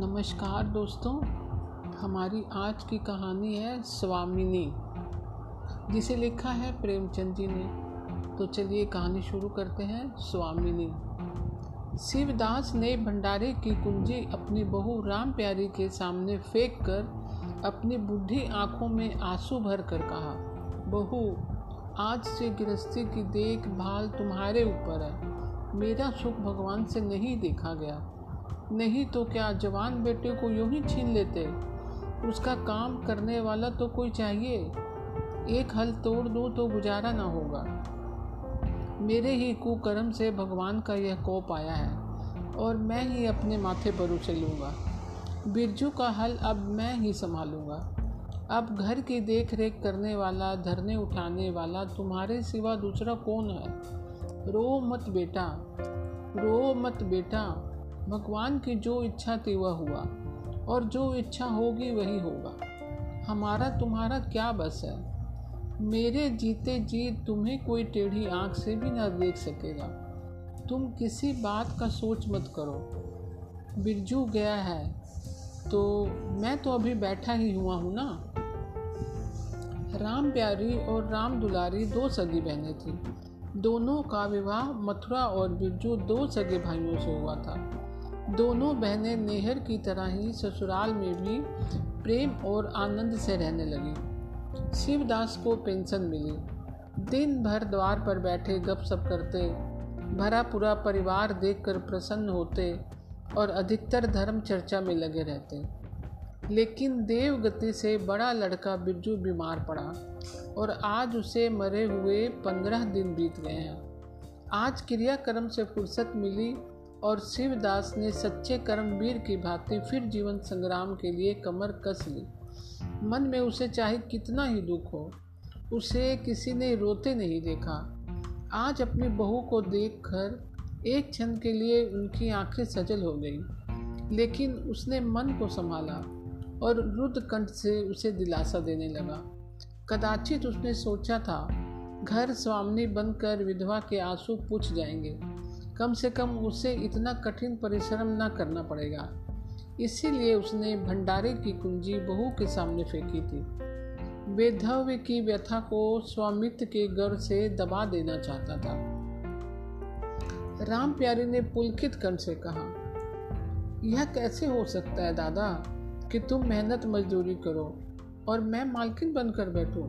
नमस्कार दोस्तों, हमारी आज की कहानी है स्वामिनी, जिसे लिखा है प्रेमचंद जी ने। तो चलिए कहानी शुरू करते हैं, स्वामिनी। शिवदास ने भंडारे की कुंजी अपनी बहू राम प्यारी के सामने फेंक कर अपनी बुढ़ी आँखों में आँसू भर कर कहा, बहू, आज से गृहस्थी की देखभाल तुम्हारे ऊपर है। मेरा सुख भगवान से नहीं देखा गया। नहीं तो क्या जवान बेटे को यूँ ही छीन लेते? उसका काम करने वाला तो कोई चाहिए। एक हल तोड़ दो तो गुजारा ना होगा। मेरे ही कुकर्म से भगवान का यह कोप आया है, और मैं ही अपने माथे पर उसे लूँगा। बिरजू का हल अब मैं ही संभालूँगा। अब घर की देख रेख करने वाला, धरने उठाने वाला, तुम्हारे सिवा दूसरा कौन है? रो मत बेटा, रो मत बेटा। भगवान की जो इच्छा थी वह हुआ, और जो इच्छा होगी वही होगा। हमारा तुम्हारा क्या बस है? मेरे जीते जी तुम्हें कोई टेढ़ी आँख से भी ना देख सकेगा। तुम किसी बात का सोच मत करो। बिरजू गया है तो मैं तो अभी बैठा ही हुआ हूँ ना? राम प्यारी और राम दुलारी दो सगी बहनें थीं। दोनों का विवाह मथुरा और बिरजू दो सगे भाइयों से हुआ था। दोनों बहनें नेहर की तरह ही ससुराल में भी प्रेम और आनंद से रहने लगी। शिवदास को पेंशन मिली। दिन भर द्वार पर बैठे गपशप करते, भरा पूरा परिवार देखकर प्रसन्न होते और अधिकतर धर्म चर्चा में लगे रहते। लेकिन देवगति से बड़ा लड़का बिरजू बीमार पड़ा और आज उसे मरे हुए पंद्रह दिन बीत गए हैं। आज क्रियाक्रम से फुर्सत मिली और शिवदास ने सच्चे कर्मवीर की भांति फिर जीवन संग्राम के लिए कमर कस ली। मन में उसे चाहे कितना ही दुख हो, उसे किसी ने रोते नहीं देखा। आज अपनी बहू को देखकर एक क्षण के लिए उनकी आँखें सजल हो गई, लेकिन उसने मन को संभाला और रुद्र कंठ से उसे दिलासा देने लगा। कदाचित उसने सोचा था, घर स्वामी बनकर विधवा के आँसू पूछ जाएँगे। कम से कम उसे इतना कठिन परिश्रम न करना पड़ेगा। इसीलिए उसने भंडारे की कुंजी बहू के सामने फेंकी थी। वेधव्य की व्यथा को स्वामित्व के गर्व से दबा देना चाहता था। राम प्यारी ने पुलकित कंठ से कहा, यह कैसे हो सकता है दादा कि तुम मेहनत मजदूरी करो और मैं मालकिन बनकर बैठूं?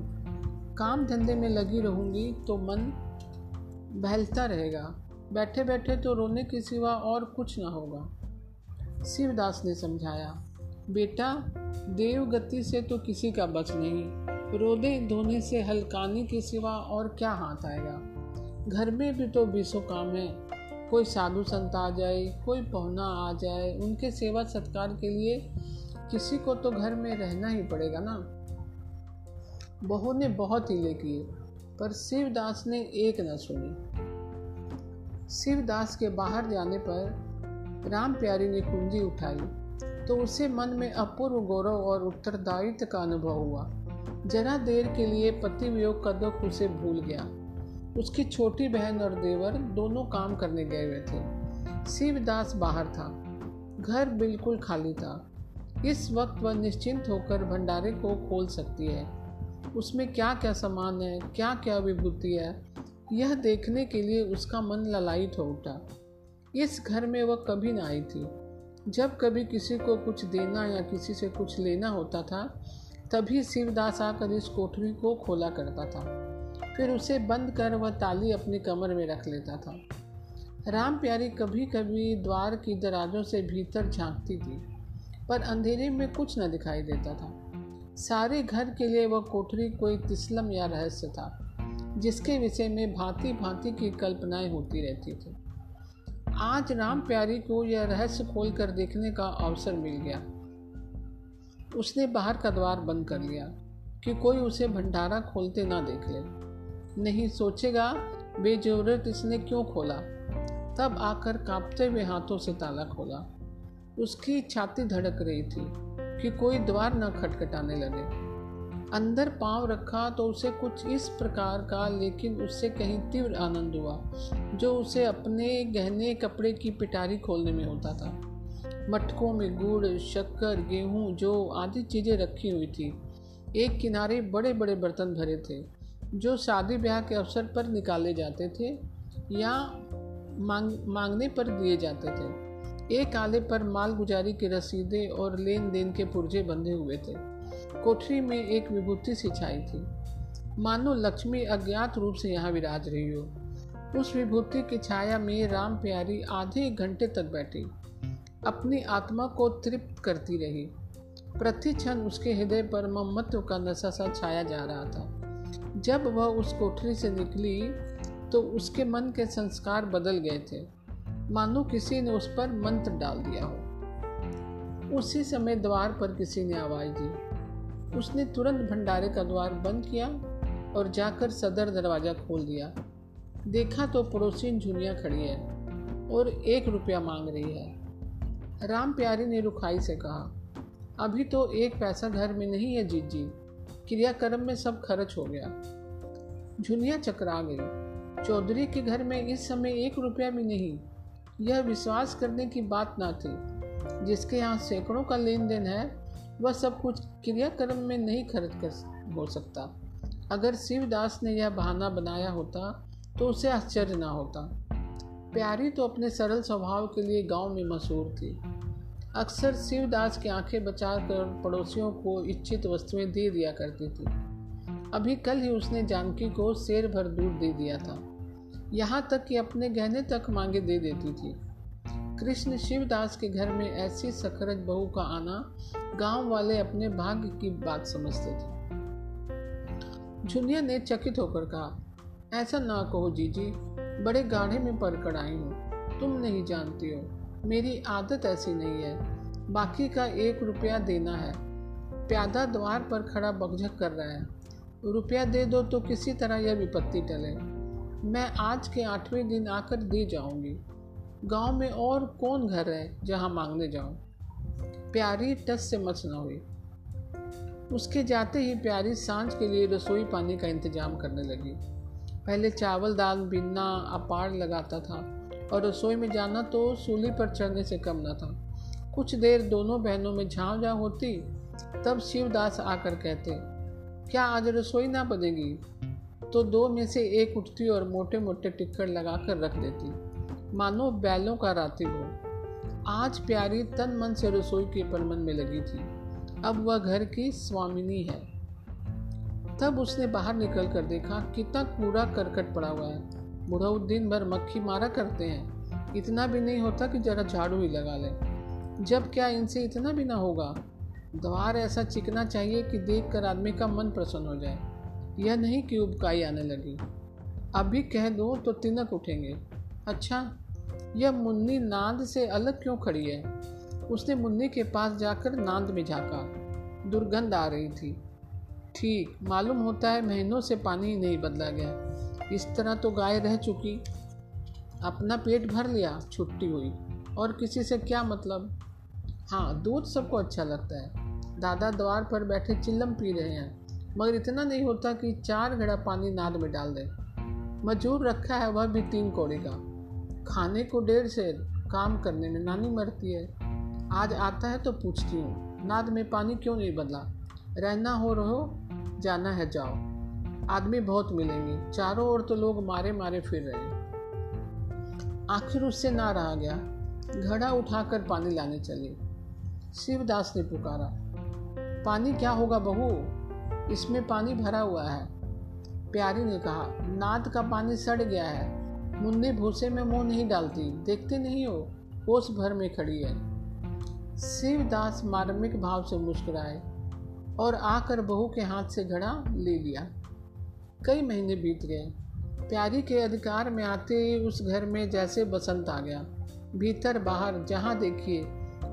काम धंधे में लगी रहूँगी तो मन बहलता रहेगा। बैठे बैठे तो रोने के सिवा और कुछ न होगा। शिवदास ने समझाया, बेटा देव गति से तो किसी का बच नहीं। रोने धोने से हलकाने के सिवा और क्या हाथ आएगा? घर में भी तो बीसों काम है। कोई साधु संत आ जाए, कोई पहुना आ जाए, उनके सेवा सत्कार के लिए किसी को तो घर में रहना ही पड़ेगा ना? बहू ने बहुत हिले किए, पर शिवदास ने एक न सुनी। शिवदास के बाहर जाने पर राम प्यारी ने कुंजी उठाई तो उसे मन में अपूर्व गौरव और उत्तरदायित्व का अनुभव हुआ। जरा देर के लिए पति वियोग का दुख उसे भूल गया। उसकी छोटी बहन और देवर दोनों काम करने गए हुए थे। शिवदास बाहर था। घर बिल्कुल खाली था। इस वक्त वह निश्चिंत होकर भंडारे को खोल सकती है। उसमें क्या क्या सामान है क्या क्या विभूति है यह देखने के लिए उसका मन ललायित हो उठा। इस घर में वह कभी ना आई थी। जब कभी किसी को कुछ देना या किसी से कुछ लेना होता था, तभी शिवदास आकर इस कोठरी को खोला करता था। फिर उसे बंद कर वह ताली अपनी कमर में रख लेता था। राम प्यारी कभी कभी द्वार की दराजों से भीतर झांकती थी, पर अंधेरे में कुछ न दिखाई देता था। सारे घर के लिए वह कोठरी कोई तिस्लम या रहस्य था। जिसके विषय में भांति भांति की कल्पनाएँ होती रहती थी। आज राम प्यारी को यह रहस्य खोल कर देखने का अवसर मिल गया। उसने बाहर का द्वार बंद कर लिया कि कोई उसे भंडारा खोलते ना देख ले। नहीं सोचेगा, बेजरूरत इसने क्यों खोला? तब आकर कांपते हुए हाथों से ताला खोला। उसकी छाती धड़क रही थी कि कोई द्वार न खटखटाने लगे। अंदर पाँव रखा तो उसे कुछ इस प्रकार का, लेकिन उससे कहीं तीव्र आनंद हुआ, जो उसे अपने गहने कपड़े की पिटारी खोलने में होता था। मटकों में गुड़, शक्कर, गेहूँ, जो आदि चीज़ें रखी हुई थी, एक किनारे बड़े बड़े बर्तन भरे थे, जो शादी ब्याह के अवसर पर निकाले जाते थे या मांग, मांगने पर दिए जाते थे। एक आले पर मालगुजारी की रसीदें और लेन देन के पुर्जे बंधे हुए थे। कोठरी में एक विभूति सी छाई थी। मानो लक्ष्मी अज्ञात रूप से यहाँ विराज रही हो। उस विभूति की छाया में राम प्यारी आधे घंटे तक बैठी। अपनी आत्मा को तृप्त करती रही। प्रति क्षण उसके हृदय पर ममत्व का नशा सा छाया जा रहा था। जब वह उस कोठरी से निकली तो उसके मन के संस्कार बदल गए थे। मानो किसी ने उस पर मंत्र डाल दिया हो। उसी समय द्वार पर किसी ने आवाज़ दी। उसने तुरंत भंडारे का द्वार बंद किया और जाकर सदर दरवाज़ा खोल दिया। देखा तो पड़ोसी झुनिया खड़ी है और एक रुपया मांग रही है। राम प्यारी ने रुखाई से कहा, अभी तो एक पैसा घर में नहीं है जीत जी। क्रियाक्रम में सब खर्च हो गया। झुनिया चकरा गई, चौधरी के घर में इस समय एक रुपया भी नहीं। यह विश्वास करने की बात ना थी, जिसके यहाँ सैकड़ों का लेन देन है वह सब कुछ क्रियाक्रम में नहीं खर्च कर हो सकता। अगर शिवदास ने यह बहाना बनाया होता तो उसे आश्चर्य ना होता। प्यारी तो अपने सरल स्वभाव के लिए गाँव में मशहूर थी। अक्सर शिवदास की आँखें बचा कर पड़ोसियों को इच्छित वस्तुएँ दे दिया करती थी। अभी कल ही उसने जानकी को शेर भर दूध दे दिया था। यहाँ तक कि अपने गहने तक मांगे दे देती थी। कृष्ण शिवदास के घर में ऐसी सखरज बहू का आना गाँव वाले अपने भाग्य की बात समझते थे। झुनिया ने चकित होकर कहा, ऐसा ना कहो जीजी, बड़े गाढ़े में पढ़कर आई हूँ। तुम नहीं जानती हो, मेरी आदत ऐसी नहीं है। बाकी का एक रुपया देना है। प्यादा द्वार पर खड़ा बगझक कर रहा है। रुपया दे दो तो किसी तरह यह विपत्ति टले। मैं आज के आठवें दिन आकर दे जाऊँगी। गाँव में और कौन घर है जहाँ मांगने जाऊँ? प्यारी टस से मच न हुई उसके जाते ही प्यारी साँझ के लिए रसोई पानी का इंतज़ाम करने लगी। पहले चावल दाल बिनना अपार लगाता था और रसोई में जाना तो सूली पर चढ़ने से कम न था। कुछ देर दोनों बहनों में झाँव झाँव होती, तब शिवदास आकर कहते, क्या आज रसोई ना बनेगी? तो दो में से एक उठती और मोटे मोटे टिक्कर लगाकर रख देती। मानो बैलों का राति हो। आज प्यारी तन मन से रसोई के परमन में लगी थी। अब वह घर की स्वामिनी है। तब उसने बाहर निकल कर देखा कितना कूड़ा करकट पड़ा हुआ है। बुढ़ऊ दिन भर मक्खी मारा करते हैं। इतना भी नहीं होता कि जरा झाड़ू ही लगा ले। जब क्या इनसे इतना भी ना होगा? द्वार ऐसा चिकना चाहिए कि देख कर आदमी का मन प्रसन्न हो जाए। यह नहीं कि उबकाई आने लगी। अभी कह दो तो तिनक उठेंगे। अच्छा यह मुन्नी नांद से अलग क्यों खड़ी है? उसने मुन्नी के पास जाकर नांद में झाँका। दुर्गंध आ रही थी। ठीक, मालूम होता है महीनों से पानी नहीं बदला गया। इस तरह तो गाय रह चुकी। अपना पेट भर लिया, छुट्टी हुई। और किसी से क्या मतलब? हाँ दूध सबको अच्छा लगता है। दादा द्वार पर बैठे चिल्लम पी रहे हैं। मगर इतना नहीं होता कि चार घड़ा पानी नाद में डाल दे। मजूर रखा है वह भी तीन कौड़ी का। खाने को डेढ़ से काम करने में नानी मरती है। आज आता है तो पूछती हूँ, नाद में पानी क्यों नहीं बदला? रहना हो रहो, जाना है जाओ। आदमी बहुत मिलेंगे, चारों ओर तो लोग मारे मारे फिर रहे आखिर उससे ना रहा गया। घड़ा उठाकर पानी लाने चले। शिवदास ने पुकारा, पानी क्या होगा बहू? इसमें पानी भरा हुआ है। प्यारी ने कहा, नाद का पानी सड़ गया है। मुन्नी भूसे में मुँह नहीं डालती, देखते नहीं हो? कोस भर में खड़ी है। शिवदास मार्मिक भाव से मुस्कुराए और आकर बहू के हाथ से घड़ा ले लिया। कई महीने बीत गए। प्यारी के अधिकार में आते ही उस घर में जैसे बसंत आ गया। भीतर बाहर जहाँ देखिए,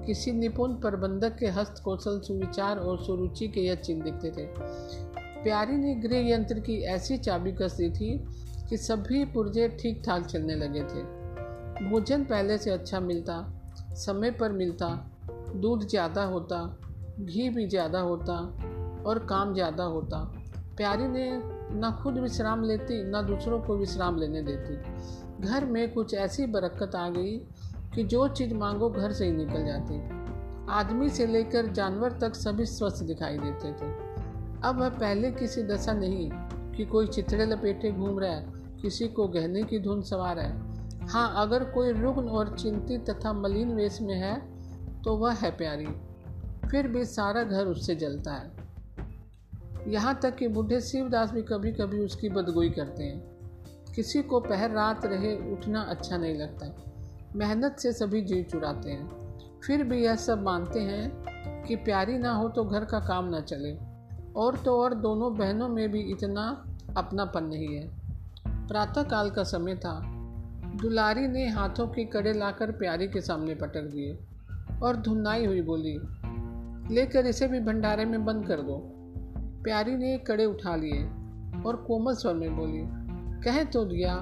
किसी निपुण प्रबंधक के हस्त कौशल, सुविचार और सुरुचि के यह चिन्ह दिखते थे। प्यारी ने गृह यंत्र की ऐसी चाबी कस दी थी कि सभी पुर्जे ठीक ठाक चलने लगे थे। भोजन पहले से अच्छा मिलता, समय पर मिलता, दूध ज़्यादा होता, घी भी ज़्यादा होता और काम ज़्यादा होता। प्यारी ने ना खुद विश्राम लेती, ना दूसरों को विश्राम लेने देती। घर में कुछ ऐसी बरकत आ गई कि जो चीज़ मांगो घर से ही निकल जाती। आदमी से लेकर जानवर तक सभी स्वस्थ दिखाई देते थे। अब वह पहले किसी दशा नहीं कि कोई चित्रे लपेटे घूम रहा है किसी को गहने की धुन सवार है। हाँ अगर कोई रुग्ण और चिंतित तथा मलिन वेश में है तो वह है प्यारी। फिर भी सारा घर उससे जलता है। यहाँ तक कि बूढ़े शिवदास भी कभी कभी उसकी बदगोई करते हैं। किसी को पहर रात रहे उठना अच्छा नहीं लगता। मेहनत से सभी जी चुराते हैं। फिर भी यह सब मानते हैं कि प्यारी ना हो तो घर का काम ना चले। और तो और दोनों बहनों में भी इतना अपनापन नहीं है। प्रातः काल का समय था। दुलारी ने हाथों की कड़े लाकर प्यारी के सामने पटक दिए और धुनाई हुई बोली, लेकर इसे भी भंडारे में बंद कर दो। प्यारी ने कड़े उठा लिए और कोमल स्वर में बोली, कह तो दिया,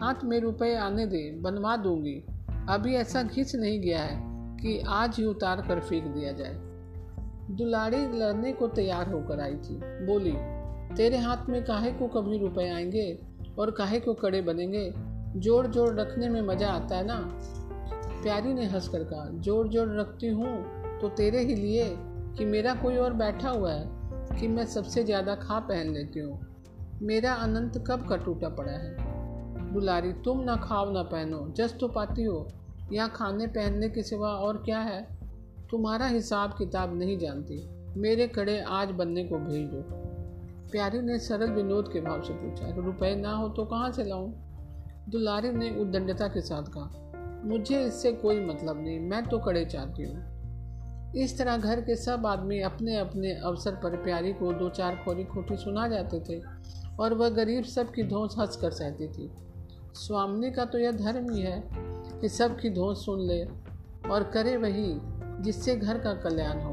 हाथ में रुपए आने दे, बनवा दूँगी। अभी ऐसा घिस नहीं गया है कि आज ही उतार कर फेंक दिया जाए। दुलाड़ी लड़ने को तैयार होकर आई थी। बोली, तेरे हाथ में काहे को कभी रुपए आएँगे? और काहे को कड़े बनेंगे? जोड़ जोड़ रखने में मज़ा आता है ना? प्यारी ने हंस कर कहा जोड़ जोड़ रखती हूँ तो तेरे ही लिए कि मेरा कोई और बैठा हुआ है कि मैं सबसे ज़्यादा खा पहन लेती हूँ। मेरा अनंत कब का टूटा पड़ा है? दुलारी, तुम ना खाओ ना पहनो, जस तो पाती हो। यहाँ खाने पहनने के सिवा और क्या है? तुम्हारा हिसाब किताब नहीं जानती। मेरे कड़े आज बनने को भेज दो। प्यारी ने सरल विनोद के भाव से पूछा रुपए ना हो तो कहाँ से लाऊं? दुलारी ने उद्दंडता के साथ कहा, मुझे इससे कोई मतलब नहीं, मैं तो कड़े चाहती हूँ। इस तरह घर के सब आदमी अपने अपने अवसर पर प्यारी को दो चार खोरी खोटी सुना जाते थे और वह गरीब सबकी धोस हंस कर सहती थी। स्वामी का तो यह धर्म ही है कि सबकी धोस सुन ले और करे वही जिससे घर का कल्याण हो।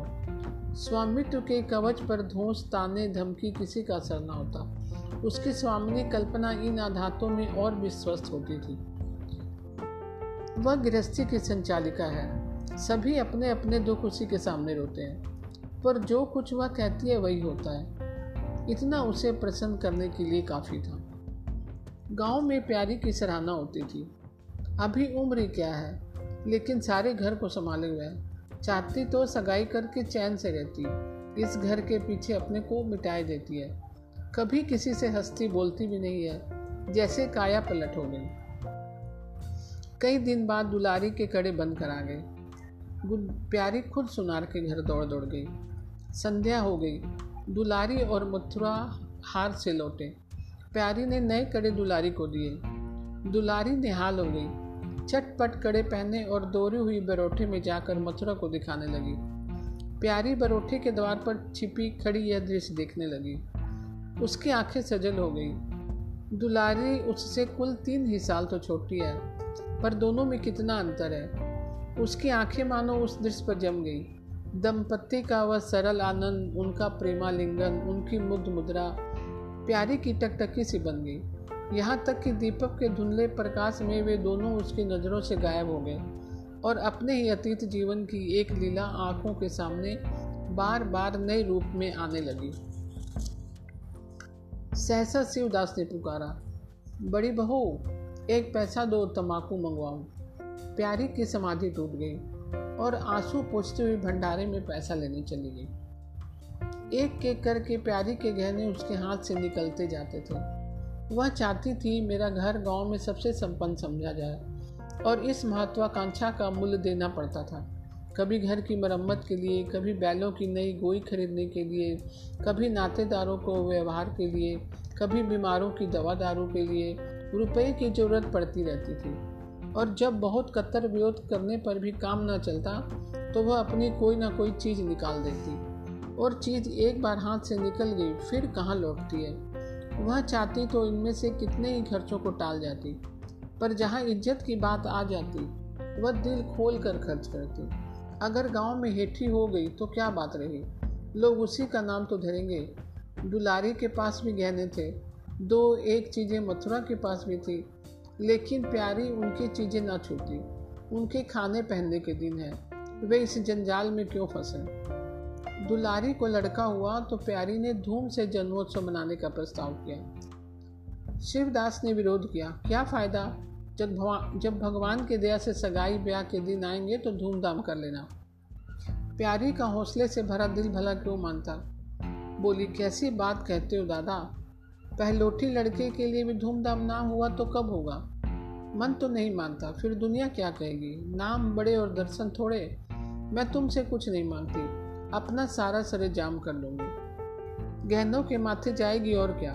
स्वामित्व के कवच पर धोस, ताने, धमकी किसी का असर न होता। उसकी स्वामिनी कल्पना इन आधातों में और भी स्वस्थ होती थी। वह गृहस्थी की संचालिका है। सभी अपने अपने दुख उसी के सामने रोते हैं। पर जो कुछ वह कहती है, वही होता है। इतना उसे प्रसन्न करने के लिए काफ़ी था। गाँव में प्यारी की सराहना होती थी। अभी उम्र ही क्या है? लेकिन सारे घर को संभाले हुए है। चाहती तो सगाई करके चैन से रहती, इस घर के पीछे अपने को मिटाई देती है। कभी किसी से हंसती बोलती भी नहीं है, जैसे काया पलट हो गई। कई दिन बाद दुलारी के कड़े बंद कर गए। प्यारी खुद सुनार के घर दौड़ दौड़ गई। संध्या हो गई। दुलारी और मथुरा हार से लौटे। प्यारी ने नए कड़े दुलारी को दिए। दुलारी निहाल हो गई। चटपट कड़े पहने और दौरी हुई बरोठे में जाकर मथुरा को दिखाने लगी। प्यारी बरोठे के द्वार पर छिपी खड़ी यह दृश्य देखने लगी। उसकी आँखें सजल हो गई। दुलारी उससे कुल तीन ही साल तो छोटी है, पर दोनों में कितना अंतर है। उसकी आँखें मानो उस दृश्य पर जम गई। दंपत्ति का वह सरल आनंद, उनका प्रेमालिंगन, उनकी मुग्ध मुद्रा, प्यारी की टकटकी सी बन गई। यहाँ तक कि दीपक के धुंधले प्रकाश में वे दोनों उसकी नज़रों से गायब हो गए और अपने ही अतीत जीवन की एक लीला आँखों के सामने बार बार नए रूप में आने लगी। सहसा शिवदास ने पुकारा, बड़ी बहू, एक पैसा दो तमाकू मंगवाऊं। प्यारी की समाधि टूट गई और आँसू पोछते हुए भंडारे में पैसा लेने चली गई। एक एक करके प्यारी के गहने उसके हाथ से निकलते जाते थे। वह चाहती थी मेरा घर गाँव में सबसे संपन्न समझा जाए और इस महत्वाकांक्षा का मूल्य देना पड़ता था। कभी घर की मरम्मत के लिए, कभी बैलों की नई गोई खरीदने के लिए, कभी नातेदारों को व्यवहार के लिए, कभी बीमारों की दवा दारू के लिए रुपए की ज़रूरत पड़ती रहती थी। और जब बहुत कत्तर विरोध करने पर भी काम न चलता तो वह अपनी कोई ना कोई चीज़ निकाल देती। और चीज़ एक बार हाथ से निकल गई, फिर कहाँ लौटती है? वह चाहती तो इनमें से कितने ही खर्चों को टाल जाती, पर जहाँ इज़्ज़त की बात आ जाती, वह दिल खोल कर खर्च करती। अगर गाँव में हेठी हो गई तो क्या बात रही? लोग उसी का नाम तो धरेंगे। दुलारी के पास भी गहने थे, दो एक चीज़ें मथुरा के पास भी थी, लेकिन प्यारी उनकी चीज़ें ना छूती। उनके खाने पहनने के दिन हैं। वे इस जंजाल में क्यों फंसे? दुलारी को लड़का हुआ तो प्यारी ने धूम से जन्मोत्सव मनाने का प्रस्ताव किया। शिवदास ने विरोध किया। क्या फ़ायदा? जब जब भगवान के दया से सगाई ब्याह के दिन आएँगे तो धूमधाम कर लेना। प्यारी का हौसले से भरा दिल भला क्यों मानता? बोली, कैसी बात कहते हो दादा? पहलोठी लड़के के लिए भी धूमधाम ना हुआ तो कब होगा? मन तो नहीं मानता। फिर दुनिया क्या कहेगी? नाम बड़े और दर्शन थोड़े। मैं तुमसे कुछ नहीं मांगती। अपना सारा सरे जाम कर लूँगी। गहनों के माथे जाएगी और क्या?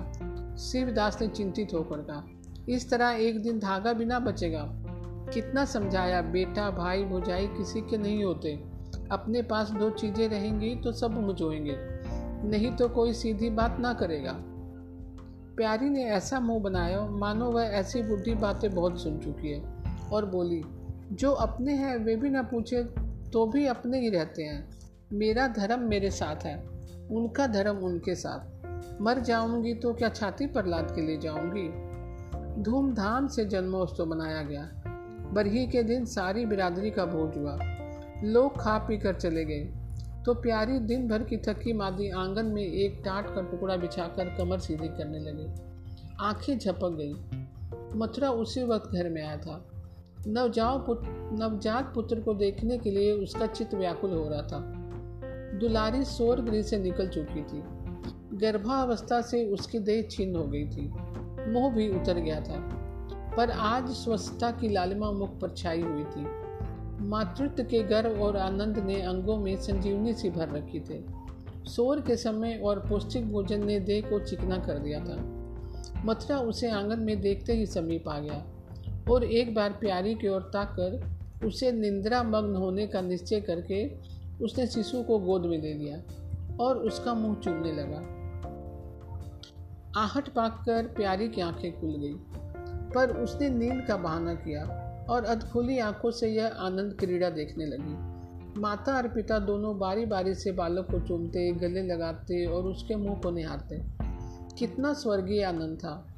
शिवदास ने चिंतित होकर कहा, इस तरह एक दिन धागा भी ना बचेगा। कितना समझाया, बेटा, भाई, भुजाई, किसी के नहीं होते। अपने पास दो चीज़ें रहेंगी तो सब मुझोएँगे नहीं तो कोई सीधी बात ना करेगा। प्यारी ने ऐसा मुँह बनाया, मानो वह ऐसी बुढ़ी बातें बहुत सुन चुकी है, और बोली, जो अपने हैं, वे भी ना पूछे तो भी अपने ही रहते हैं। मेरा धर्म मेरे साथ है, उनका धर्म उनके साथ। मर जाऊँगी तो क्या छाती पर लाद के ले जाऊँगी? धूमधाम से जन्मोत्सव मनाया गया। बरही के दिन सारी बिरादरी का भोज हुआ। लोग खा पी कर चले गए। तो प्यारी दिन भर की थकी मादी आँगन में एक टाट का टुकड़ा बिछाकर कमर सीधी करने लगे। आँखें झपक गई। मथुरा उसी वक्त घर में आया था। नवजात पुत्र नवजात पुत्र को देखने के लिए उसका चित्त व्याकुल हो रहा था। दुलारी सोर गृह से निकल चुकी थी। गर्भावस्था से उसकी देह छीन हो गई थी। मुँह भी उतर गया था। पर आज स्वस्थता की लालिमा मुख पर छाई हुई थी। मातृत्व के गर्व और आनंद ने अंगों में संजीवनी सी भर रखी थे। शोर के समय और पौष्टिक भोजन ने देह को चिकना कर दिया था। मथुरा उसे आँगन में देखते ही समीप आ गया और एक बार प्यारी की ओर ताकर उसे निंद्रा मग्न होने का निश्चय करके उसने शिशु को गोद में ले लिया और उसका मुँह चूमने लगा। आहट पाकर प्यारी की आँखें खुल गई, पर उसने नींद का बहाना किया और अधखुली आँखों से यह आनंद क्रीड़ा देखने लगी। माता और पिता दोनों बारी बारी से बालक को चूमते, गले लगाते और उसके मुँह को निहारते। कितना स्वर्गीय आनंद था।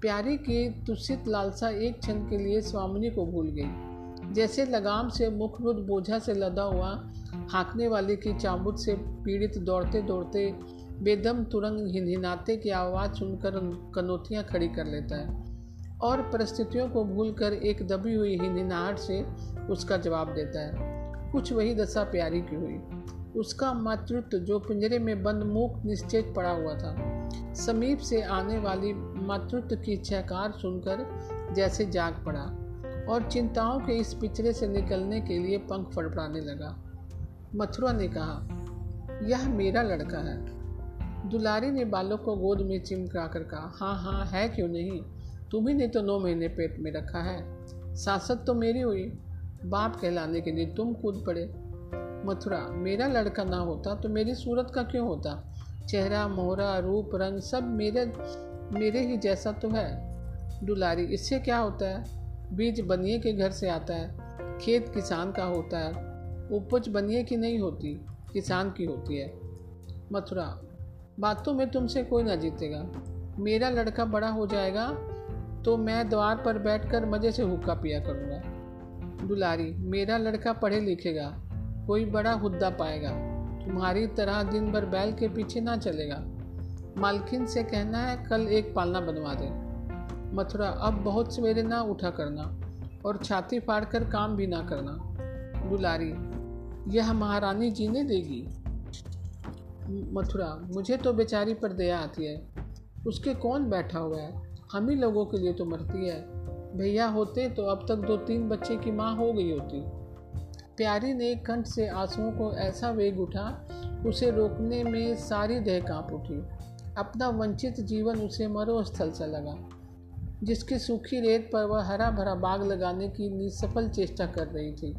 प्यारी की तुषित लालसा एक क्षण के लिए स्वामिनी को भूल गई। जैसे लगाम से मुखरुद बोझा से लदा हुआ हाँकने वाले की चाबुत से पीड़ित दौड़ते दौड़ते बेदम तुरंग हिनहिनाते की आवाज़ सुनकर कनोतियाँ खड़ी कर लेता है और परिस्थितियों को भूलकर एक दबी हुई हिनहिनाहट से उसका जवाब देता है। कुछ वही दशा प्यारी की हुई। उसका मातृत्व जो पिंजरे में बंद मूक निश्चेत पड़ा हुआ था। समीप से आने वाली मातृत्व की छहकार सुनकर जैसे जाग पड़ा और चिंताओं के इस पिछड़े से निकलने के लिए पंख फड़फड़ाने लगा। मथुरा ने कहा, यह मेरा लड़का है। दुलारी ने बालों को गोद में चिमका कर कहा हाँ हाँ है क्यों नहीं? तुम्ही ने तो नौ महीने पेट में रखा है। सासत तो मेरी हुई। बाप कहलाने के लिए तुम कूद पड़े। मथुरा, मेरा लड़का ना होता तो मेरी सूरत का क्यों होता? चेहरा, मोहरा, रूप, रंग सब मेरे मेरे ही जैसा तो है। दुलारी, इससे क्या होता है? बीज बनिए के घर से आता है। खेत किसान का होता है। उपज बनिए की नहीं होती, किसान की होती है। मथुरा, बातों में तुमसे कोई ना जीतेगा। मेरा लड़का बड़ा हो जाएगा तो मैं द्वार पर बैठकर मज़े से हुक्का पिया करूँगा। दुलारी, मेरा लड़का पढ़े लिखेगा, कोई बड़ा हुद्दा पाएगा। तुम्हारी तरह दिन भर बैल के पीछे ना चलेगा। मालकिन से कहना है, कल एक पालना बनवा दे। मथुरा, अब बहुत सवेरे ना उठा करना, और छाती फाड़ कर काम भी ना करना। दुलारी यह महारानी जीने देगी। मथुरा, मुझे तो बेचारी पर दया आती है। उसके कौन बैठा हुआ है? हम ही लोगों के लिए तो मरती है। भैया होते तो अब तक दो तीन बच्चे की माँ हो गई होती। प्यारी ने कंठ से आंसुओं को ऐसा वेग उठा, उसे रोकने में सारी देह काँप उठी। अपना वंचित जीवन उसे मरोस्थल सा लगा, जिसकी सूखी रेत पर वह हरा भरा बाग लगाने की निसफल चेष्टा कर रही थी।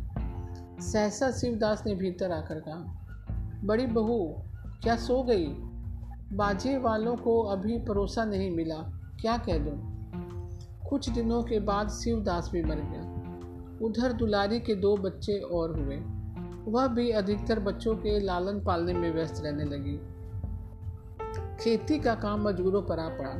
सहसा शिवदास ने भीतर आकर कहा, बड़ी बहू, क्या सो गई? बाजे वालों को अभी परोसा नहीं मिला, क्या कह दूँ? कुछ दिनों के बाद शिवदास भी मर गया। उधर दुलारी के दो बच्चे और हुए। वह भी अधिकतर बच्चों के लालन पालने में व्यस्त रहने लगी। खेती का काम मजदूरों पर आ पड़ा।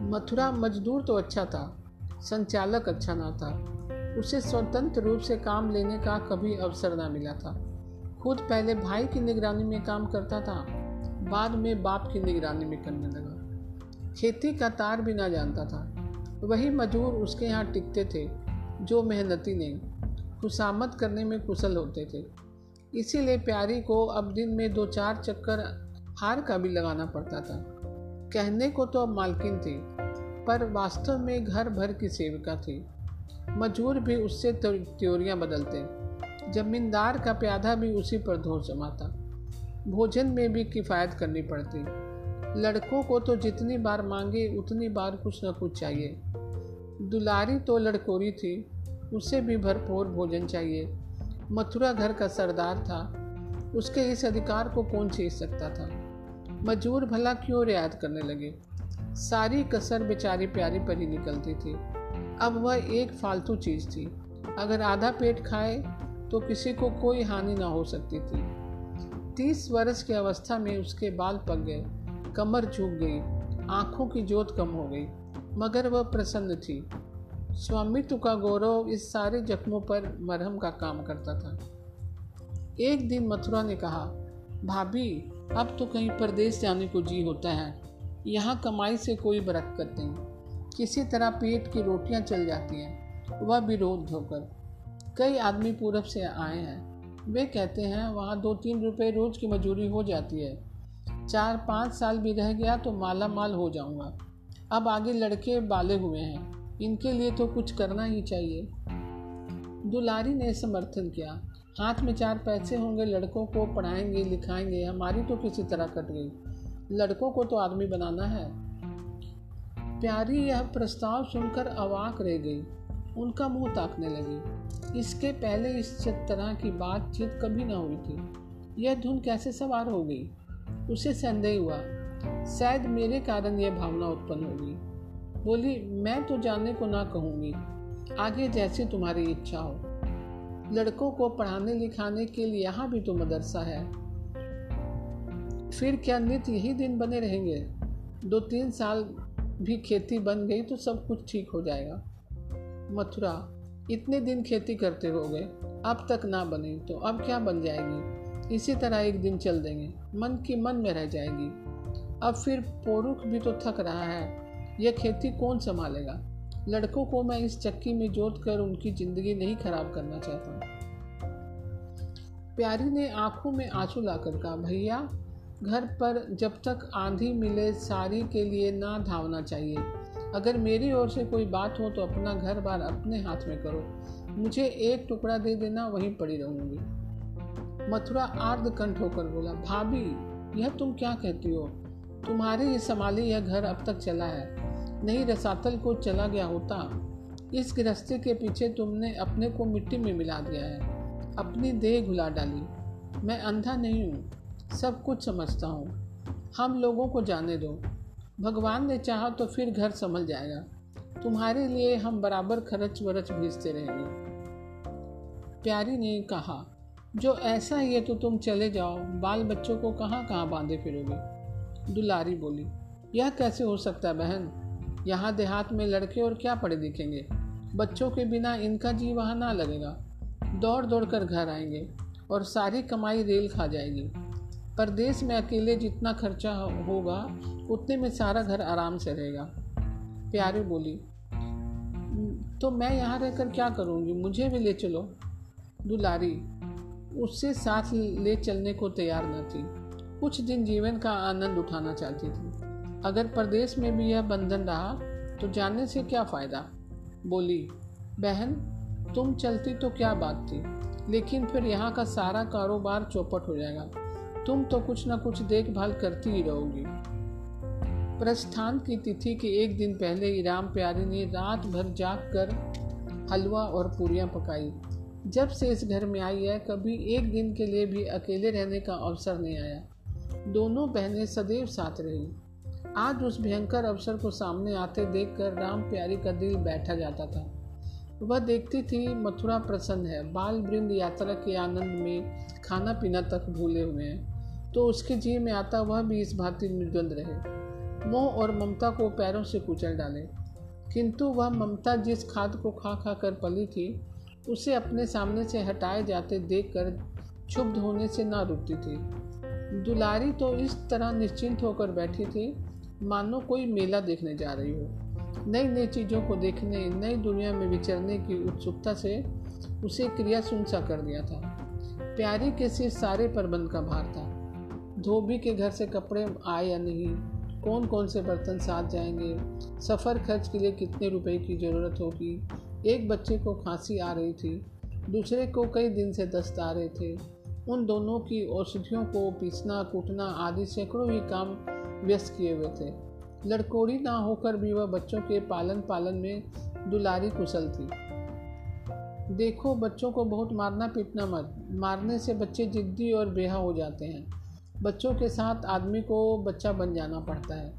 मथुरा मजदूर तो अच्छा था, संचालक अच्छा ना था। उसे स्वतंत्र रूप से काम लेने का कभी अवसर ना मिला था। खुद पहले भाई की निगरानी में काम करता था, बाद में बाप की निगरानी में करने लगा। खेती का तार भी ना जानता था। वही मजदूर उसके यहाँ टिकते थे, जो मेहनती नहीं, खुशामद करने में कुशल होते थे। इसीलिए प्यारी को अब दिन में दो चार चक्कर हार का भी लगाना पड़ता था। कहने को तो अब मालकिन थी, पर वास्तव में घर भर की सेविका थी। मजूर भी उससे त्योरियाँ बदलते। जमींदार का प्यादा भी उसी पर धो जमाता। भोजन में भी किफ़ायत करनी पड़ती। लड़कों को तो जितनी बार मांगे, उतनी बार कुछ न कुछ चाहिए। दुलारी तो लड़कोरी थी, उसे भी भरपूर भोजन चाहिए। मथुरा घर का सरदार था, उसके इस अधिकार को कौन छीन सकता था? मजूर भला क्यों रियायत करने लगे? सारी कसर बेचारी प्यारी पर ही निकलती थी। अब वह एक फालतू चीज़ थी। अगर आधा पेट खाए तो किसी को कोई हानि ना हो सकती थी। तीस वर्ष की अवस्था में उसके बाल पक गए, कमर झुक गई, आँखों की जोत कम हो गई, मगर वह प्रसन्न थी। स्वामित्व का गौरव इस सारे जख्मों पर मरहम का काम करता था। एक दिन मथुरा ने कहा, भाभी, अब तो कहीं परदेश जाने को जी होता है। यहाँ कमाई से कोई बरकत नहीं। किसी तरह पेट की रोटियाँ चल जाती हैं। वह रोज धोकर कई आदमी पूरब से आए हैं। वे कहते हैं, वहाँ दो तीन रुपए रोज़ की मजूरी हो जाती है। चार पाँच साल भी रह गया तो माला माल हो जाऊँगा। अब आगे लड़के बाले हुए हैं। इनके लिए तो कुछ करना ही चाहिए। दुलारी ने समर्थन किया। हाथ में चार पैसे होंगे, लड़कों को पढ़ाएँगे, लिखाएँगे, हमारी तो किसी तरह कट गई। लड़कों को तो आदमी बनाना है। प्यारी यह प्रस्ताव सुनकर अवाक रह गई। उनका मुँह ताकने लगी। इसके पहले इस तरह की बातचीत कभी ना हुई थी। यह धुन कैसे सवार हो गई? उसे संदेह हुआ। शायद मेरे कारण यह भावना उत्पन्न होगी बोली, मैं तो जानने को ना कहूँगी। आगे जैसी तुम्हारी इच्छा हो। लड़कों को पढ़ाने लिखाने के लिए यहाँ भी तो मदरसा है। फिर क्या नित्य यही दिन बने रहेंगे? दो तीन साल भी खेती बन गई तो सब कुछ ठीक हो जाएगा। मथुरा, इतने दिन खेती करते हो गए, अब तक ना बने तो अब क्या बन जाएगी? इसी तरह एक दिन चल देंगे, मन की मन में रह जाएगी। अब फिर पोरुख भी तो थक रहा है, यह खेती कौन संभालेगा? लड़कों को मैं इस चक्की में जोत कर उनकी ज़िंदगी नहीं खराब करना चाहता। प्यारी ने आँखों में आँसू लाकर कहा, भैया घर पर जब तक आंधी मिले सारी के लिए ना धावना चाहिए। अगर मेरी ओर से कोई बात हो तो अपना घर बार अपने हाथ में करो। मुझे एक टुकड़ा दे देना, वहीं पड़ी रहूँगी। मथुरा आर्द कंठ होकर बोला, भाभी, यह तुम क्या कहती हो? तुम्हारे ये संभाले यह घर अब तक चला है। नहीं, रसातल को चला गया होता। इस गृहस्थी के पीछे तुमने अपने को मिट्टी में मिला दिया है। अपनी देह घुला डाली। मैं अंधा नहीं हूँ। सब कुछ समझता हूँ। हम लोगों को जाने दो। भगवान ने चाहा तो फिर घर संभल जाएगा। तुम्हारे लिए हम बराबर खर्च वरच भेजते रहेंगे। प्यारी ने कहा, जो ऐसा ही है तो तुम चले जाओ। बाल बच्चों को कहाँ कहाँ बांधे फिरोगे? दुलारी बोली, यह कैसे हो सकता है बहन? यहाँ देहात में लड़के और क्या पढ़े दिखेंगे? बच्चों के बिना इनका जी वहाँ ना लगेगा। दौड़ दौड़ कर घर आएँगे और सारी कमाई रेल खा जाएगी। परदेश में अकेले जितना खर्चा होगा, उतने में सारा घर आराम से रहेगा। प्यारे बोली तो मैं यहाँ रहकर क्या करूँगी? मुझे भी ले चलो। दुलारी उससे साथ ले चलने को तैयार न थी। कुछ दिन जीवन का आनंद उठाना चाहती थी। अगर प्रदेश में भी यह बंधन रहा तो जाने से क्या फ़ायदा? बोली, बहन, तुम चलती तो क्या बात थी, लेकिन फिर यहाँ का सारा कारोबार चौपट हो जाएगा। तुम तो कुछ ना कुछ देखभाल करती ही रहोगी। प्रस्थान की तिथि के एक दिन पहले ही राम प्यारी ने रात भर जाग कर हलवा और पूरियाँ पकाई। जब से इस घर में आई है, कभी एक दिन के लिए भी अकेले रहने का अवसर नहीं आया। दोनों बहनें सदैव साथ रही। आज उस भयंकर अवसर को सामने आते देखकर राम प्यारी का दिल बैठा जाता था। वह देखती थी, मथुरा प्रसन्न है। बाल वृंद यात्रा के आनंद में खाना पीना तक भूले हुए हैं। तो उसके जी में आता वह भी इस भांति निर्द्वंद रहे। मोह और ममता को पैरों से कुचल डाले। किंतु वह ममता जिस खाद को खा खा कर पली थी, उसे अपने सामने से हटाए जाते देखकर क्षुब्ध होने से ना रुकती थी। दुलारी तो इस तरह निश्चिंत होकर बैठी थी, मानो कोई मेला देखने जा रही हो। नई नई चीज़ों को देखने, नई दुनिया में विचरने की उत्सुकता से उसे क्रिया सुनसा कर दिया था। प्यारी के सिर सारे प्रबंध का भार था। धोबी के घर से कपड़े आए या नहीं? कौन कौन से बर्तन साथ जाएँगे? सफ़र खर्च के लिए कितने रुपए की ज़रूरत होगी? एक बच्चे को खांसी आ रही थी, दूसरे को कई दिन से दस्त आ रहे थे। उन दोनों की औषधियों को पीसना, कूटना आदि सैकड़ों ही काम व्यस्त किए हुए थे। लड़कोड़ी ना होकर भी वह बच्चों के पालन पालन में दुलारी कुशल थी। देखो, बच्चों को बहुत मारना पीटना मत। मारने से बच्चे जिद्दी और बेहा हो जाते हैं। बच्चों के साथ आदमी को बच्चा बन जाना पड़ता है।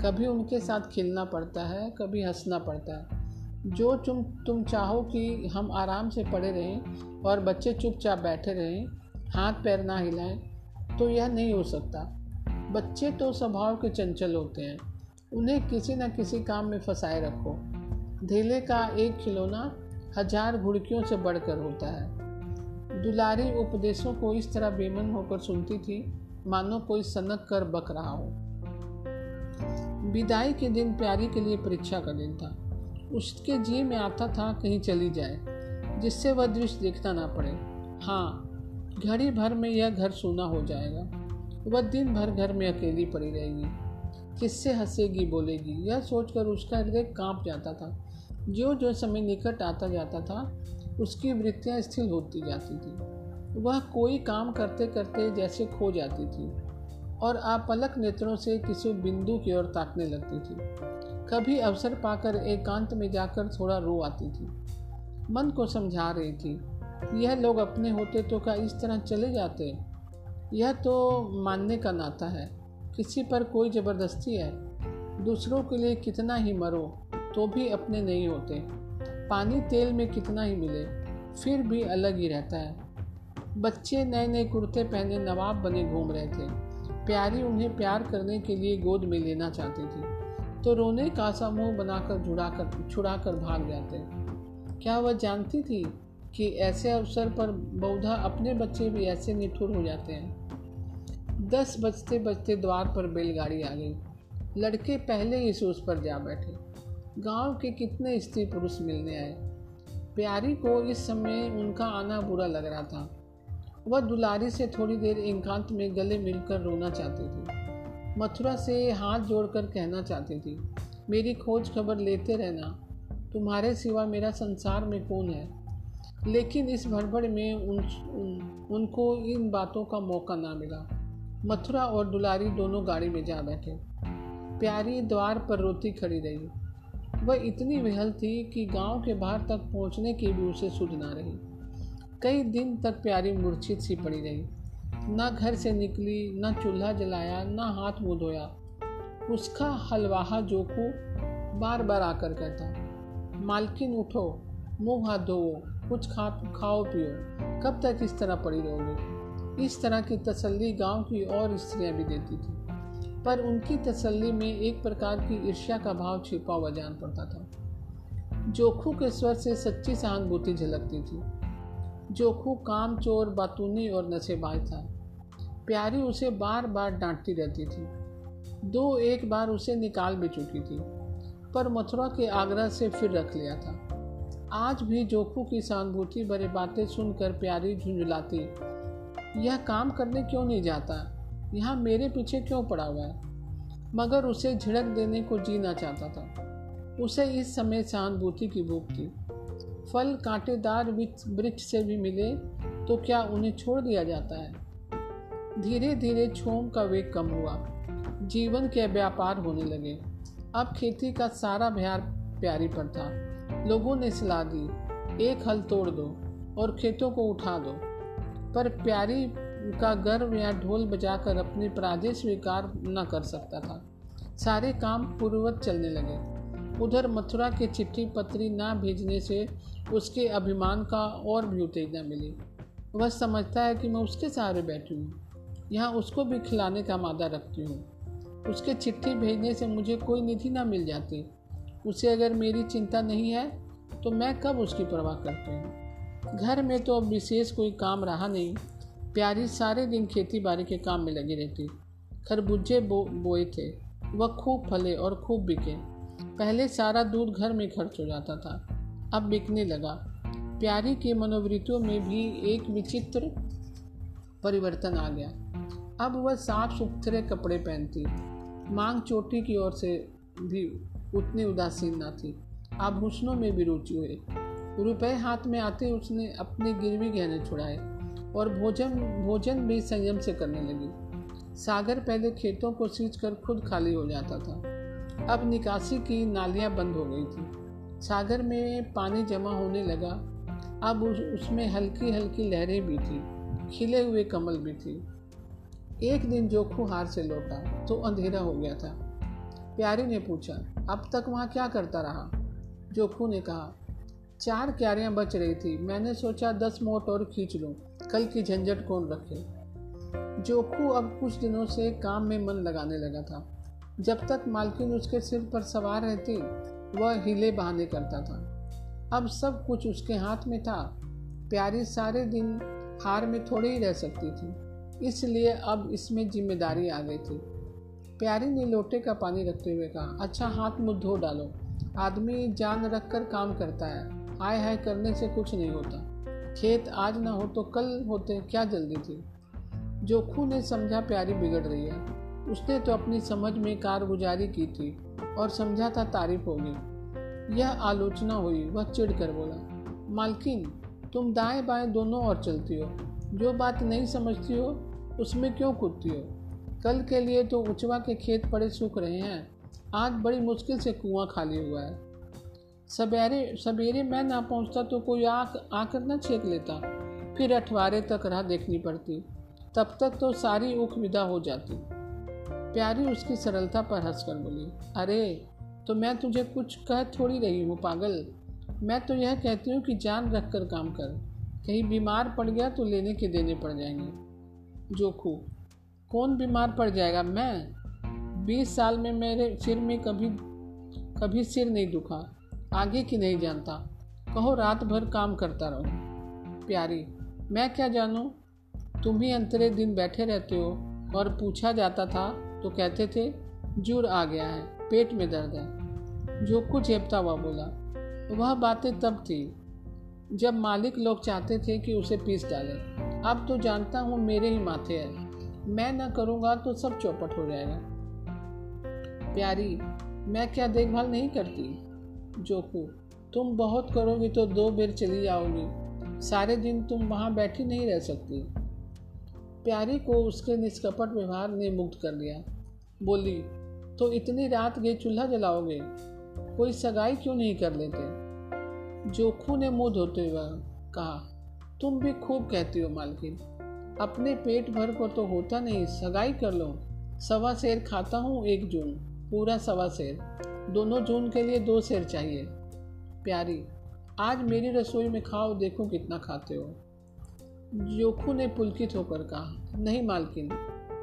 कभी उनके साथ खिलना पड़ता है, कभी हंसना पड़ता है। जो तुम तुम चाहो कि हम आराम से पड़े रहें और बच्चे चुपचाप बैठे रहें, हाथ पैर ना हिलाएँ तो यह नहीं हो सकता। बच्चे तो स्वभाव के चंचल होते हैं। उन्हें किसी न किसी काम में फंसाए रखो। धेले का एक खिलौना हज़ार घुड़कियों से बढ़कर होता है। दुलारी उपदेशों को इस तरह बेमन होकर सुनती थी मानो कोई सनक कर बक रहा हो। विदाई के दिन प्यारी के लिए परीक्षा का दिन था। उसके जी में आता था कहीं चली जाए, जिससे वह दृश्य देखना ना पड़े। हाँ घड़ी भर में यह घर सूना हो जाएगा। वह दिन भर घर में अकेली पड़ी रहेगी। किससे हंसेगी, बोलेगी, यह सोचकर उसका हृदय काँप जाता था। जो जो समय निकट आता जाता था, उसकी वृत्तियाँ स्थिर होती जाती थी। वह कोई काम करते करते जैसे खो जाती थी और आप आपलक नेत्रों से किसी बिंदु की ओर ताकने लगती थी। कभी अवसर पाकर एकांत में जाकर थोड़ा रो आती थी। मन को समझा रही थी, यह लोग अपने होते तो क्या इस तरह चले जाते? यह तो मानने का नाता है। किसी पर कोई ज़बरदस्ती है। दूसरों के लिए कितना ही मरो तो भी अपने नहीं होते। पानी तेल में कितना ही मिले, फिर भी अलग ही रहता है। बच्चे नए नए कुर्ते पहने नवाब बने घूम रहे थे। प्यारी उन्हें प्यार करने के लिए गोद में लेना चाहती थी। तो रोने का सा मुँह बनाकर जुड़ा कर छुड़ा कर भाग जाते। क्या वह जानती थी कि ऐसे अवसर पर बहुधा अपने बच्चे भी ऐसे निठुर हो जाते हैं? दस बजते बजते द्वार पर बैलगाड़ी आ गई। लड़के पहले ही सोच पर जा बैठे। गाँव के कितने स्त्री पुरुष मिलने आए। प्यारी को इस समय उनका आना बुरा लग रहा था। वह दुलारी से थोड़ी देर एकांत में गले मिलकर रोना चाहती थी। मथुरा से हाथ जोड़कर कहना चाहती थी मेरी खोज खबर लेते रहना तुम्हारे सिवा मेरा संसार में कौन है? लेकिन इस भड़बड़ में उन, उन, उनको इन बातों का मौका ना मिला। मथुरा और दुलारी दोनों गाड़ी में जा बैठे। प्यारी द्वार पर रोती खड़ी रही। वह इतनी विहल थी कि गाँव के बाहर तक पहुँचने की भी उसे सुध ना रही। कई दिन तक प्यारी मूर्छित सी पड़ी रही। ना घर से निकली, न चूल्हा जलाया, ना हाथ मुँह धोया। उसका हलवाहा जोखू बार बार आकर कहता, मालकिन उठो, मुँह हाथ धोवो कुछ खा खाओ, पियो। कब तक इस तरह पड़ी रहोगे? इस तरह की तसल्ली गाँव की और स्त्रियाँ भी देती थी। पर उनकी तसल्ली में एक प्रकार की ईर्ष्या का भाव छिपा हुआ जान पड़ता था। जोखू के स्वर से सच्ची सहानुभूति झलकती थी। जोखू काम, चोर, बातूनी और नशेबाज था। प्यारी उसे बार बार डांटती रहती थी। दो एक बार उसे निकाल भी चुकी थी, पर मथुरा के आगरा से फिर रख लिया था। आज भी जोखू की सहानुभूति भरे बातें सुनकर प्यारी झुंझुलाती, यह काम करने क्यों नहीं जाता? यहाँ मेरे पीछे क्यों पड़ा हुआ है? मगर उसे झिड़क देने को जीना चाहता था। उसे इस समय सहानुभूति की भूख थी। फल कांटेदार वृक्ष से भी मिले तो क्या उन्हें छोड़ दिया जाता है? धीरे धीरे छोम का वेग कम हुआ। जीवन के व्यापार होने लगे। अब खेती का सारा भयार प्यारी पर था। लोगों ने सलाह दी, एक हल तोड़ दो और खेतों को उठा दो। पर प्यारी का गर्व या ढोल बजाकर अपनी पराजय स्वीकार न कर सकता था। सारे काम पूर्ववत चलने लगे। उधर मथुरा के चिट्ठी पत्री ना भेजने से उसके अभिमान का और भी उत्तेजना मिली। वह समझता है कि मैं उसके सहारे बैठी हूँ। यहाँ उसको भी खिलाने का मादा रखती हूँ। उसके चिट्ठी भेजने से मुझे कोई निधि ना मिल जाती। उसे अगर मेरी चिंता नहीं है तो मैं कब उसकी परवाह करती हूँ? घर में तो अब विशेष कोई काम रहा नहीं। प्यारी सारे दिन खेती बाड़ी के काम में लगी रहती। खरबूजे बो, बोए थे। वह खूब फले और खूब बिके। पहले सारा दूध घर में खर्च हो जाता था। अब बिकने लगा। प्यारी की मनोवृत्तियों में भी एक विचित्र परिवर्तन आ गया। अब वह साफ़ सुथरे कपड़े पहनती। मांग चोटी की ओर से भी उतनी उदासीन ना थी। आभूषणों में भी रुचि हुई रुपए हाथ में आते उसने अपने गिरवी गहने छुड़ाए और भोजन भोजन भी संयम से करने लगी। सागर पहले खेतों को सींच कर खुद खाली हो जाता था। अब निकासी की नालियाँ बंद हो गई थी। सागर में पानी जमा होने लगा। अब उस, उसमें हल्की हल्की लहरें भी थी खिले हुए कमल भी थी। एक दिन जोखू हार से लौटा तो अंधेरा हो गया था। प्यारी ने पूछा अब तक वहाँ क्या करता रहा? जोखू ने कहा चार क्यारियाँ बच रही थी। मैंने सोचा दस मोट और खींच लूँ। कल की झंझट कौन रखे? जोखू अब कुछ दिनों से काम में मन लगाने लगा था। जब तक मालकिन उसके सिर पर सवार रहती, वह हीले बहाने करता था। अब सब कुछ उसके हाथ में था। प्यारी सारे दिन हार में थोड़ी ही रह सकती थी। इसलिए अब इसमें ज़िम्मेदारी आ गई थी। प्यारी ने लोटे का पानी रखते हुए कहा अच्छा हाथ मुँह धो डालो। आदमी जान रख कर काम करता है। हाय हाय करने से कुछ नहीं होता। खेत आज ना हो तो कल होते, क्या जल्दी थी? जोखू ने समझा, प्यारी बिगड़ रही है। उसने तो अपनी समझ में कारगुजारी की थी और समझा था तारीफ़ होगी। यह आलोचना हुई, वह चिढ़ कर बोला, मालकिन, तुम दाएँ बाएँ दोनों और चलती हो। जो बात नहीं समझती हो, उसमें क्यों कूदती हो? कल के लिए तो उचवा के खेत पड़े सूख रहे हैं। आज बड़ी मुश्किल से कुआँ खाली हुआ है। सवेरे सवेरे मैं ना पहुँचता तो कोई आक, आकर ना छेक लेता। फिर अठवारे तक राह देखनी पड़ती। तब तक तो सारी उख विदा हो जाती। प्यारी उसकी सरलता पर हंसकर बोली, अरे तो मैं तुझे कुछ कह थोड़ी रही हूँ पागल। मैं तो यह कहती हूँ कि जान रख कर काम कर। कहीं बीमार पड़ गया तो लेने के देने पड़ जाएँगे। जोखू, कौन बीमार पड़ जाएगा? मैं? बीस साल में मेरे सिर में कभी कभी सिर नहीं दुखा, आगे की नहीं जानता। कहो, रात भर काम करता रहो। प्यारी, मैं क्या जानूँ? तुम ही अंतरे दिन बैठे रहते हो और पूछा जाता था तो कहते थे, जुर आ गया है, पेट में दर्द है। जो कुछ हेपता हुआ बोला, वह बातें तब थी, जब मालिक लोग चाहते थे कि उसे पीस डालें। अब तो जानता हूँ मेरे ही माथे है। मैं न करूँगा तो सब चौपट हो जाएगा। प्यारी, मैं क्या देखभाल नहीं करती? जोकू तुम बहुत करोगी तो दो बेर चली जाओगी। सारे दिन तुम वहाँ बैठी नहीं रह सकती। प्यारी को उसके निष्कपट व्यवहार ने मुक्त कर लिया बोली तो इतनी रात गए चूल्हा जलाओगे? कोई सगाई क्यों नहीं कर लेते? जोखू ने मुँह धोते हुए कहा, तुम भी खूब कहती हो मालकिन। अपने पेट भर को तो होता नहीं, सगाई कर लो। सवा शेर खाता हूँ, एक जून, पूरा सवा शेर। दोनों जून के लिए दो शेर चाहिए। प्यारी, आज मेरी रसोई में खाओ, देखो कितना खाते हो। जोखू ने पुलकित होकर कहा, नहीं मालकिन,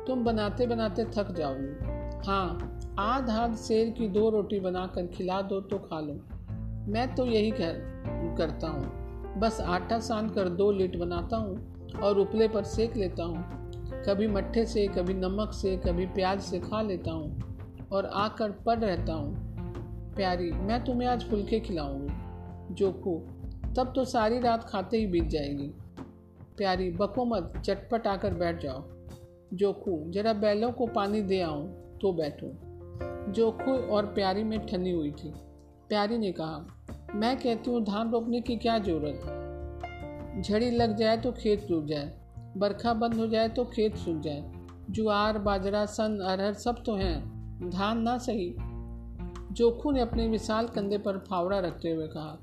तुम बनाते बनाते थक जाओगी। हाँ आध आध शेर की दो रोटी बनाकर खिला दो तो खा लो। मैं तो यही कह करता हूँ। बस आटा सान कर दो लीट बनाता हूँ और उपले पर सेक लेता हूँ। कभी मट्ठे से, कभी नमक से, कभी प्याज से खा लेता हूँ और आकर पड़ रहता हूँ। प्यारी, मैं तुम्हें आज फुलके खिलाऊँगी। जोखू, तब तो सारी रात खाते ही बीत जाएगी। प्यारी बको मत, चटपट आकर बैठ जाओ। जोखू, जरा बैलों को पानी दे आऊँ तो बैठूँ। जोखू और प्यारी में ठनी हुई थी। प्यारी ने कहा, मैं कहती हूँ, धान रोपने की क्या ज़रूरत झड़ी लग जाए तो खेत सूख जाए, बरखा बंद हो जाए तो खेत सूख जाए। जुआर, बाजरा, सन, अरहर सब तो हैं, धान ना सही? जोखू ने अपने विशाल कंधे पर फावड़ा रखते हुए कहा,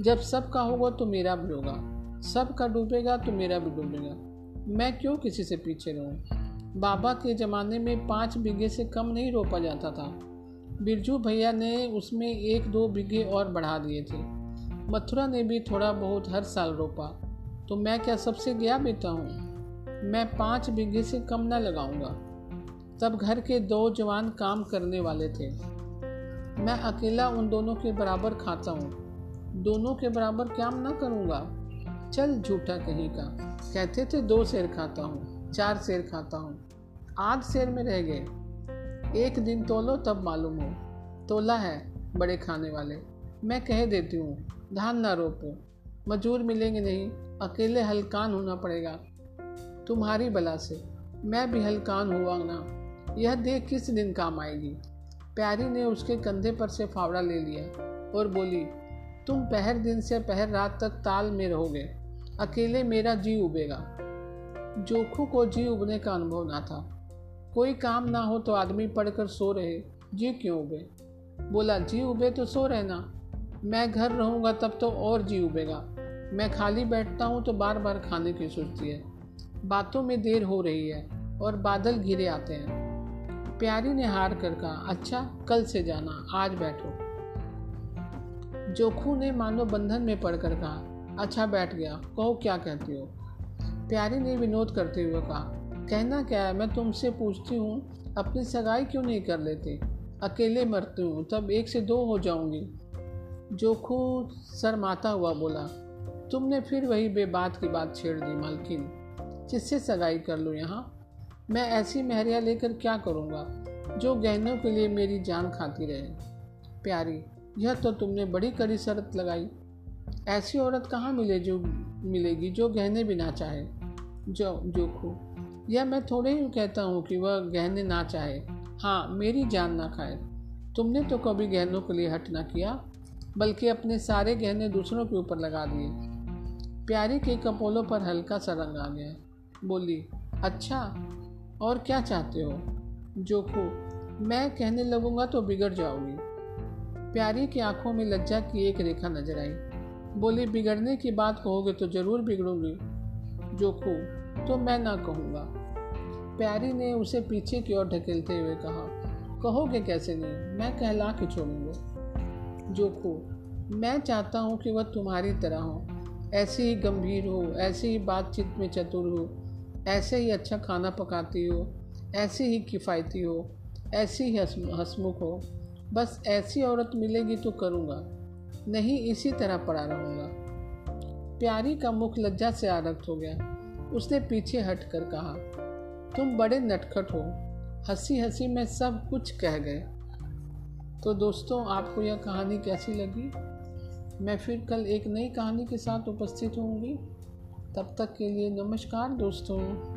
जब सब का होगा तो मेरा भी होगा। सबका डूबेगा तो मेरा भी डूबेगा। मैं क्यों किसी से पीछे रहूँ? बाबा के ज़माने में पाँच बीघे से कम नहीं रोपा जाता था। बिरजू भैया ने उसमें एक दो बीघे और बढ़ा दिए थे। मथुरा ने भी थोड़ा बहुत हर साल रोपा। तो मैं क्या सबसे गया बेटा हूँ? मैं पाँच बीघे से कम ना लगाऊँगा। तब घर के दो जवान काम करने वाले थे। मैं अकेला उन दोनों के बराबर खाता हूँ। दोनों के बराबर क्या ना करूँगा। चल झूठा कहीं का। कहते थे दो शेर खाता हूँ, चार शेर खाता हूँ। आध शेर में रह गए। एक दिन तोलो तब मालूम हो। तोला है बड़े खाने वाले। मैं कह देती हूँ, धान ना रोपो। मजूर मिलेंगे नहीं, अकेले हलकान होना पड़ेगा। तुम्हारी बला से, मैं भी हलकान हुआ ना। यह देख किस दिन काम आएगी। प्यारी ने उसके कंधे पर से फावड़ा ले लिया और बोली, तुम पहर दिन से पहर रात तक ताल में रहोगे। अकेले मेरा जी उबेगा। जोखू को जी उबने का अनुभव ना था। कोई काम ना हो तो आदमी पढ़कर सो रहे, जी क्यों उबे? बोला, जी उबे तो सो रहना मैं घर रहूँगा तब तो और जी उबेगा। मैं खाली बैठता हूँ तो बार बार खाने की सोचती है। बातों में देर हो रही है और बादल घिरे आते हैं। प्यारी ने हार कर कहा अच्छा कल से जाना, आज बैठो। जोखू ने मानो बंधन में पड़कर कहा अच्छा बैठ गया। कहो, क्या कहती हो? प्यारी ने विनोद करते हुए कहा, कहना क्या है? मैं तुमसे पूछती हूँ, अपनी सगाई क्यों नहीं कर लेते? अकेले मरती हूँ, तब एक से दो हो जाऊँगी। जोखू शर्माता हुआ बोला, तुमने फिर वही बेबात की बात छेड़ दी, मालकिन। किससे सगाई कर लो यहाँ? मैं ऐसी महरिया लेकर क्या करूँगा, जो गहनों के लिए मेरी जान खाती रहे? प्यारी, यह तो तुमने बड़ी कड़ी शर्त लगाई। ऐसी औरत कहाँ मिले जो मिलेगी, जो गहने भी ना चाहे। जो जोखू यह मैं थोड़े ही कहता हूँ कि वह गहने ना चाहे। हाँ मेरी जान ना खाए। तुमने तो कभी गहनों के लिए हट ना किया, बल्कि अपने सारे गहने दूसरों के ऊपर लगा दिए। प्यारी के कपोलों पर हल्का सा रंग आ गया। बोली अच्छा और क्या चाहते हो? जोखू मैं कहने लगूँगा तो बिगड़ जाओगी। प्यारी की आँखों में लज्जा की एक रेखा नज़र आई। बोली, बिगड़ने की बात कहोगे तो ज़रूर बिगड़ूँगी। जोखू तो मैं ना कहूँगा। प्यारी ने उसे पीछे की ओर ढकेलते हुए कहा, कहोगे कैसे नहीं? मैं कहला के छोड़ूँगा। जोखू मैं चाहता हूँ कि वह तुम्हारी तरह हो। ऐसे ही गंभीर हो, ऐसे ही बातचीत में चतुर हो। ऐसे ही अच्छा खाना पकाती हो, ऐसे ही किफ़ायती हो, ऐसी ही हसमुख हो। बस ऐसी औरत मिलेगी तो करूँगा। नहीं, इसी तरह पड़ा रहूँगा। प्यारी का मुख लज्जा से आरक्त हो गया। उसने पीछे हट कर कहा, तुम बड़े नटखट हो। हँसी हँसी में सब कुछ कह गए। तो दोस्तों, आपको यह कहानी कैसी लगी? मैं फिर कल एक नई कहानी के साथ उपस्थित होंगी। तब तक के लिए नमस्कार दोस्तों।